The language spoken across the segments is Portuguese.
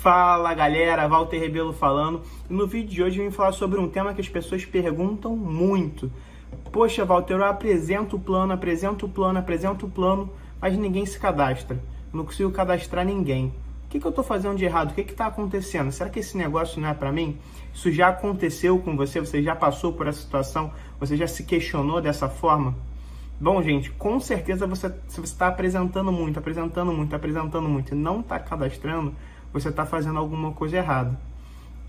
Fala galera, Walter Rebelo falando. E no vídeo de hoje eu vim falar sobre um tema que as pessoas perguntam muito. Poxa, Walter, eu apresento o plano, apresento o plano, apresento o plano, mas ninguém se cadastra. Eu não consigo cadastrar ninguém. O que, que eu estou fazendo de errado? O que está acontecendo? Será que esse negócio não é para mim? Isso já aconteceu com você? Você já passou por essa situação? Você já se questionou dessa forma? Bom, gente, com certeza você está apresentando muito, apresentando muito, apresentando muito e não está cadastrando, você está fazendo alguma coisa errada.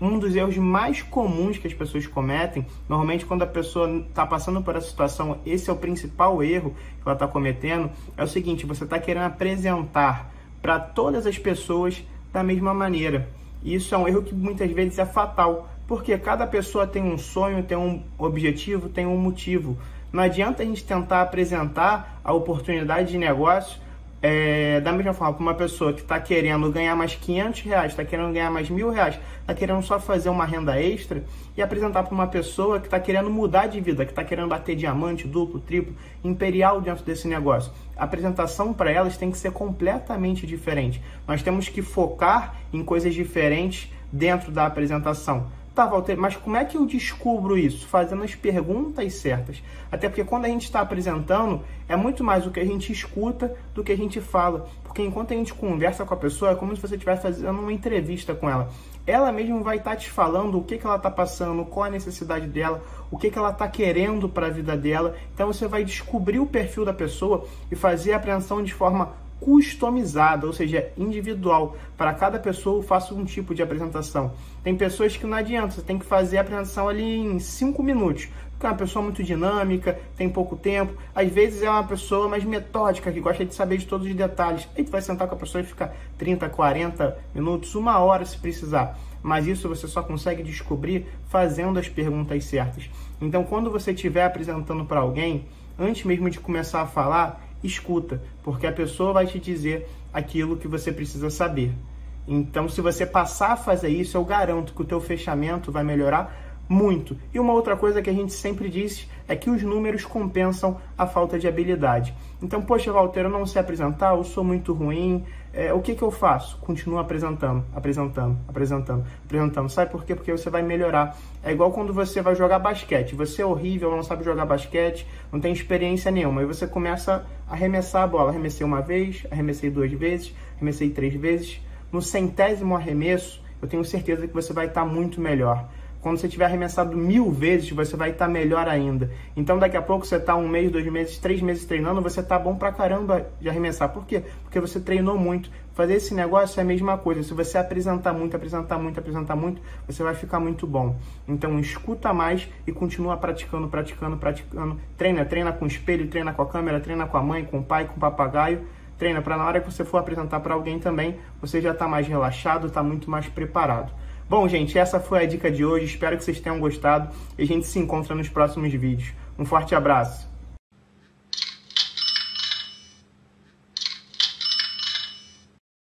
Um dos erros mais comuns que as pessoas cometem, normalmente quando a pessoa está passando por essa situação, esse é o principal erro que ela está cometendo, é o seguinte: você está querendo apresentar para todas as pessoas da mesma maneira. E isso é um erro que muitas vezes é fatal, porque cada pessoa tem um sonho, tem um objetivo, tem um motivo. Não adianta a gente tentar apresentar a oportunidade de negócio é, da mesma forma para uma pessoa que está querendo ganhar mais 500 reais, está querendo ganhar mais mil reais, está querendo só fazer uma renda extra e apresentar para uma pessoa que está querendo mudar de vida, que está querendo bater diamante, duplo, triplo, imperial dentro desse negócio. A apresentação para elas tem que ser completamente diferente. Nós temos que focar em coisas diferentes dentro da apresentação. Tá, Walter, mas como é que eu descubro isso? Fazendo as perguntas certas. Até porque quando a gente está apresentando, é muito mais o que a gente escuta do que a gente fala. Porque enquanto a gente conversa com a pessoa, é como se você estivesse fazendo uma entrevista com ela. Ela mesma vai estar tá te falando o que, que ela está passando, qual a necessidade dela, o que, que ela está querendo para a vida dela. Então você vai descobrir o perfil da pessoa e fazer a apreensão de forma customizada, ou seja, individual. Para cada pessoa eu faço um tipo de apresentação. Tem pessoas que não adianta, você tem que fazer a apresentação ali em 5 minutos. Porque é uma pessoa muito dinâmica, tem pouco tempo. Às vezes é uma pessoa mais metódica, que gosta de saber de todos os detalhes. Aí tu vai sentar com a pessoa e ficar 30, 40 minutos, uma hora se precisar. Mas isso você só consegue descobrir fazendo as perguntas certas. Então, quando você estiver apresentando para alguém, antes mesmo de começar a falar, escuta, porque a pessoa vai te dizer aquilo que você precisa saber. Então, se você passar a fazer isso, eu garanto que o teu fechamento vai melhorar muito. E uma outra coisa que a gente sempre diz é que os números compensam a falta de habilidade. Então, poxa, Walter, eu não sei apresentar, eu sou muito ruim. É, o que, que eu faço? Continuo apresentando, apresentando, apresentando, apresentando. Sabe por quê? Porque você vai melhorar. É igual quando você vai jogar basquete. Você é horrível, não sabe jogar basquete, não tem experiência nenhuma. E você começa a arremessar a bola. Arremessei uma vez, arremessei duas vezes, arremessei três vezes. No centésimo arremesso, eu tenho certeza que você vai estar muito melhor. Quando você tiver arremessado mil vezes, você vai estar melhor ainda. Então, daqui a pouco você está um mês, dois meses, três meses treinando, você está bom pra caramba de arremessar. Por quê? Porque você treinou muito. Fazer esse negócio é a mesma coisa. Se você apresentar muito, apresentar muito, apresentar muito, você vai ficar muito bom. Então, escuta mais e continua praticando, praticando, praticando. Treina, treina com espelho, treina com a câmera, treina com a mãe, com o pai, com o papagaio. Treina para na hora que você for apresentar para alguém também, você já está mais relaxado, está muito mais preparado. Bom, gente, essa foi a dica de hoje. Espero que vocês tenham gostado e a gente se encontra nos próximos vídeos. Um forte abraço!